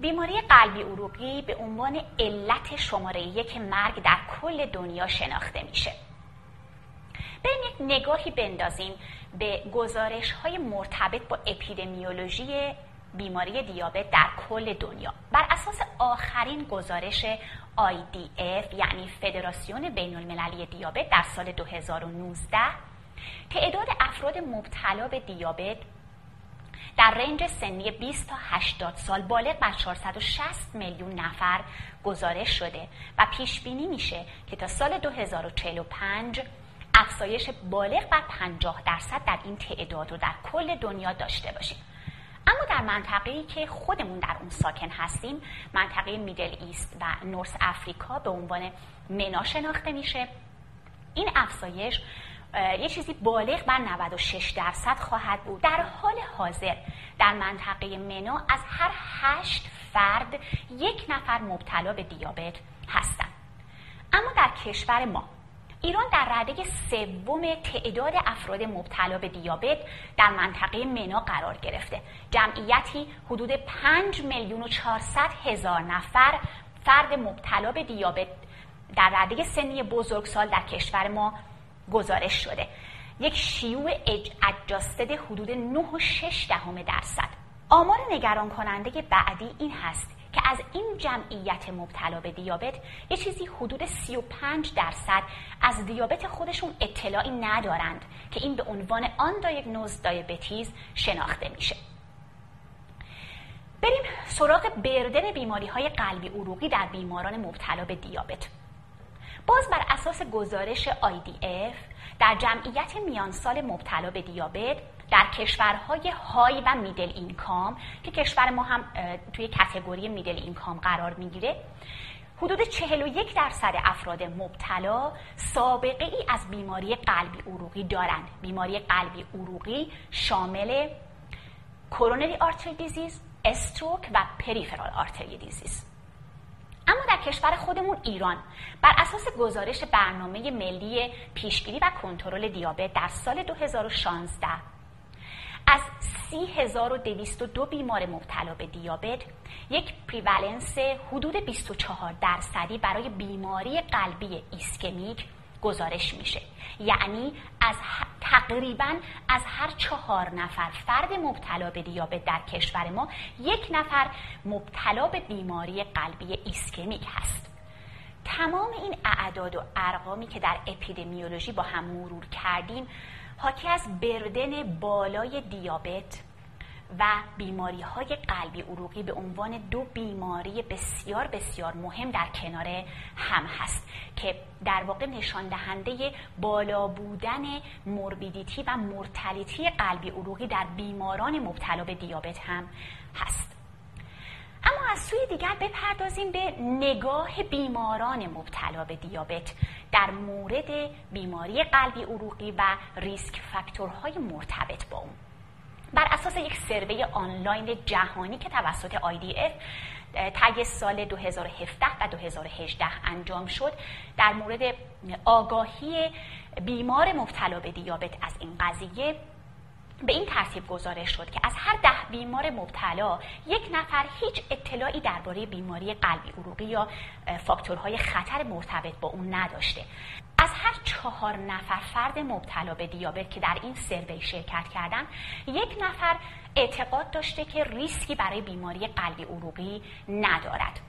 بیماری قلبی عروقی به عنوان علت شماره یک مرگ در کل دنیا شناخته میشه. بریم یک نگاهی بندازیم به گزارش های مرتبط با اپیدمیولوژی بیماری دیابت در کل دنیا. بر اساس آخرین گزارش IDF یعنی فدراسیون بین المللی دیابت در سال 2019 تعداد افراد مبتلا به دیابت در رنج سنی 20 تا 80 سال بالغ بر 460 میلیون نفر گزارش شده و پیش بینی میشه که تا سال 2045 افزایش بالغ بر 50 درصد در این تعداد رو در کل دنیا داشته باشیم. اما در منطقه‌ای که خودمون در اون ساکن هستیم منطقه میدل ایست و نورس افریقا به عنوان منا شناخته میشه. این افزایش یه چیزی بالغ بر 96 درصد خواهد بود. در حال حاضر در منطقه منا از هر هشت فرد یک نفر مبتلا به دیابت هستند. اما در کشور ما ایران در رده سوم تعداد افراد مبتلا به دیابت در منطقه منا قرار گرفته. جمعیتی حدود 5 میلیون و 400 هزار نفر فرد مبتلا به دیابت در رده سنی بزرگسال در کشور ما گزارش شده. یک شیوع اجاستد حدود 9.6 دهم درصد. آمار نگران کننده بعدی این هست که از این جمعیت مبتلا به دیابت یه چیزی حدود 35 درصد از دیابت خودشون اطلاعی ندارند که این به عنوان آن دایگنوز دیابتیز شناخته میشه. بریم سراغ بردن بیماری های قلبی عروقی در بیماران مبتلا به دیابت. باز بر اساس گزارش IDF در جمعیت میانسال مبتلا به دیابت در کشورهای high و middle income که کشور ما هم توی category middle income قرار می‌گیره حدود 41 درصد افراد مبتلا سابقه ای از بیماری قلبی عروقی دارند. بیماری قلبی عروقی شامل coronary artery disease stroke و peripheral artery disease اما در کشور خودمون ایران بر اساس گزارش برنامه ملی پیشگیری و کنترل دیابت در سال 2016 از 30202 بیمار مبتلا به دیابت یک prevalence حدود 24 درصدی برای بیماری قلبی ایسکمیک گزارش میشه. یعنی از تقریبا از هر چهار نفر فرد مبتلا به دیابت در کشور ما یک نفر مبتلا به بیماری قلبی ایسکمیک هست. تمام این اعداد و ارقامی که در اپیدمیولوژی با هم مرور کردیم حاکی از burden بالای دیابت و بیماری های قلبی عروقی به عنوان دو بیماری بسیار بسیار مهم در کنار هم هست که در واقع نشان دهنده بالا بودن morbidity و mortality قلبی عروقی در بیماران مبتلا به دیابت هم هست. اما از سوی دیگر بپردازیم به نگاه بیماران مبتلا به دیابت در مورد بیماری قلبی عروقی و ریسک فاکتورهای مرتبط با اون. بر اساس یک سروی آنلاین جهانی که توسط IDF تگ سال 2017 و 2018 انجام شد در مورد آگاهی بیمار مبتلا به دیابت از این قضیه به این ترتیب گزارش شد که از هر ده بیمار مبتلا یک نفر هیچ اطلاعی درباره بیماری قلبی عروقی یا فاکتورهای خطر مرتبط با اون نداشته. چهار نفر فرد مبتلا به دیابت که در این سروی شرکت کردن یک نفر اعتقاد داشته که ریسکی برای بیماری قلبی عروقی ندارد.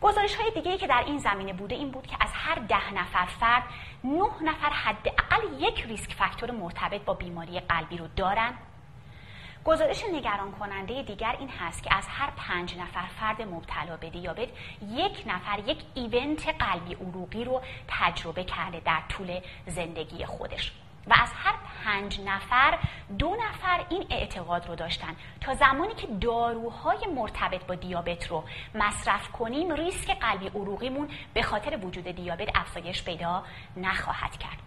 گزارش های دیگه که در این زمینه بوده این بود که از هر ده نفر فرد نه نفر حداقل یک ریسک فاکتور مرتبط با بیماری قلبی رو دارن. گزارش نگران کننده دیگر این هست که از هر پنج نفر فرد مبتلا به دیابت یک نفر یک ایونت قلبی عروقی رو تجربه کرده در طول زندگی خودش. و از هر پنج نفر دو نفر این اعتقاد رو داشتن. تا زمانی که داروهای مرتبط با دیابت رو مصرف کنیم ریسک قلبی عروقیمون به خاطر وجود دیابت افزایش پیدا نخواهد کرد.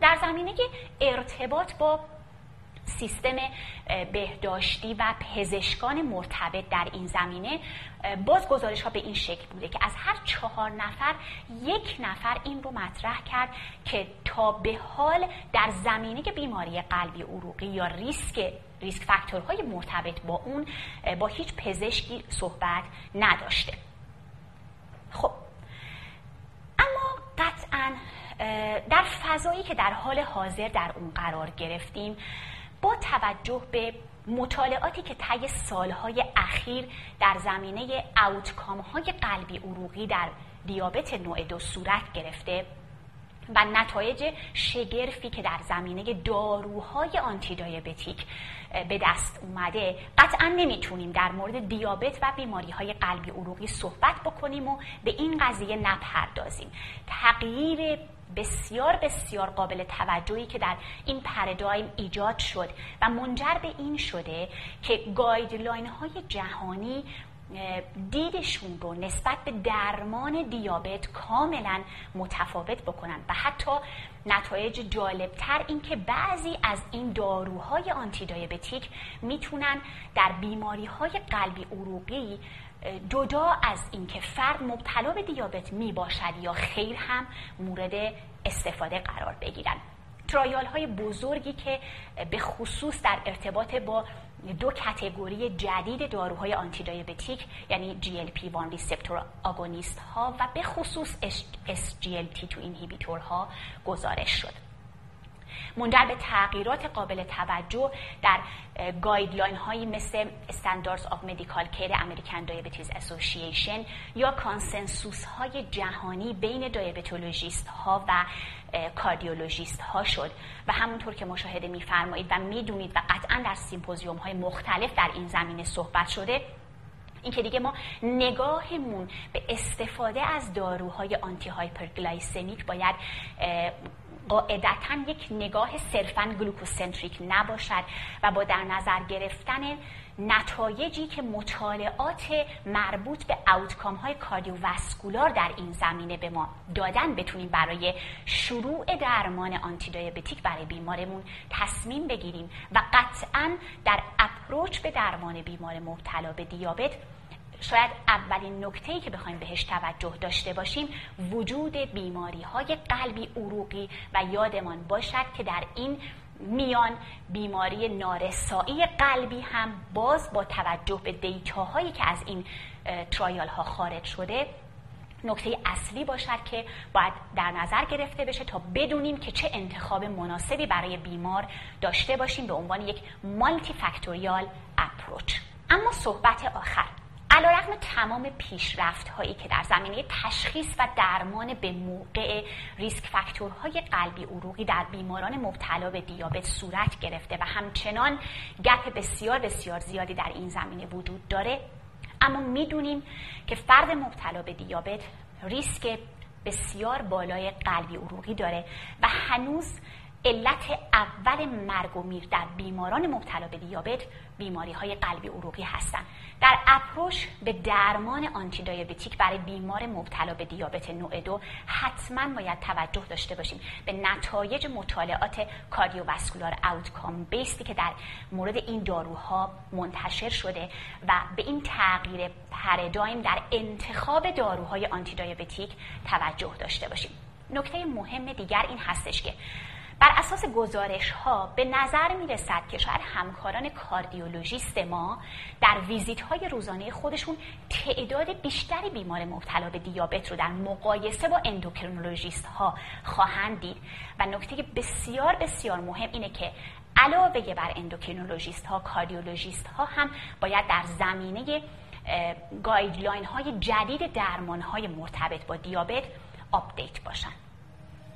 در زمینه ارتباط با سیستم بهداشتی و پزشکان مرتبط در این زمینه باز گزارش ها به این شکل بوده که از هر چهار نفر یک نفر این رو مطرح کرد که تا به حال در زمینه بیماری قلبی عروقی یا ریسک ریسک فاکتورهای مرتبط با اون با هیچ پزشکی صحبت نداشته. خب اما قطعا در فضایی که در حال حاضر در اون قرار گرفتیم با توجه به مطالعاتی که طی سالهای اخیر در زمینه اوتکام های قلبی عروقی در دیابت نوع دو صورت گرفته و نتایج شگرفی که در زمینه داروهای آنتی دیابتیک به دست اومده. قطعا نمی‌تونیم در مورد دیابت و بیماری های قلبی عروقی صحبت بکنیم و به این قضیه نپردازیم. تغییر بسیار بسیار قابل توجهی که در این پردایم ایجاد شد و منجر به این شده که گایدلاین های جهانی دیدشون رو نسبت به درمان دیابت کاملا متفاوت بکنن و حتی نتایج جالبتر این که بعضی از این داروهای آنتی دیابتیک می‌تونن در بیماری های قلبی عروقی جدا از اینکه فرد مبتلا به دیابت می باشد یا خیر هم مورد استفاده قرار بگیرن. ترایال های بزرگی که به خصوص در ارتباط با دو کتگوری جدید داروهای آنتی دیابتیک یعنی GLP-1 ریسپتور آگونیست ها و به خصوص SGLT2 inhibitor ها گزارش شد. منجر به تغییرات قابل توجه در guideline هایی مثل Standards of Medical Care American Diabetes Association یا consensus های جهانی بین diabetologist ها و cardiologist ها شد. و همونطور که مشاهده میفرمایید و می‌دونید و قطعا در symposium های مختلف در این زمینه صحبت شده این که دیگه ما نگاهمون به استفاده از داروهای antihyperglycemic باید قاعدتا یک نگاه صرفا glucocentric نباشد و با در نظر گرفتن نتایجی که مطالعات مربوط به outcome های cardiovascular در این زمینه به ما دادن بتونیم برای شروع درمان antidiabetic برای بیمارمون تصمیم بگیریم و قطعا در اپروچ به درمان بیمار مبتلا به دیابت شاید اولین نکته که بخوایم بهش توجه داشته باشیم وجود بیماری های قلبی عروقی و یادمان باشد که در این میان بیماری نارسایی قلبی هم باز با توجه به دیتاهایی که از این ترایال ها خارج شده نکته اصلی باشد که باید در نظر گرفته بشه تا بدونیم که چه انتخاب مناسبی برای بیمار داشته باشیم به عنوان یک مالتی فکتوریال اپروچ اما صحبت آخر. علیرغم تمام پیشرفت هایی که در زمینه تشخیص و درمان به موقع ریسک فاکتورهای قلبی عروقی در بیماران مبتلا به دیابت صورت گرفته و همچنان گپ بسیار بسیار زیادی در این زمینه وجود داره. اما می‌دونیم که فرد مبتلا به دیابت ریسک بسیار بالای قلبی عروقی داره و هنوز علت اول مرگ و میر در بیماران مبتلا به دیابت بیماری های قلبی عروقی هستند. در اپروش به درمان آنتی دیابتیک برای بیمار مبتلا به دیابت نوع دو حتما باید توجه داشته باشیم. به نتایج مطالعات کاردیوواسکولار اوتکام بیستی که در مورد این داروها منتشر شده و به این تغییر پردایم در انتخاب داروهای آنتی دیابتیک توجه داشته باشیم. نکته مهم دیگر این هستش که بر اساس گزارش ها به نظر می رسد که شاید همکاران cardiologist ما در ویزیت های روزانه خودشون تعداد بیشتری بیمار مبتلا به دیابت رو در مقایسه با endocrinologist ها خواهند دید. و نکته بسیار بسیار مهم اینه که علاوه بر endocrinologist ها cardiologist ها هم باید در زمینه guideline های جدید درمان های مرتبط با دیابت update باشند.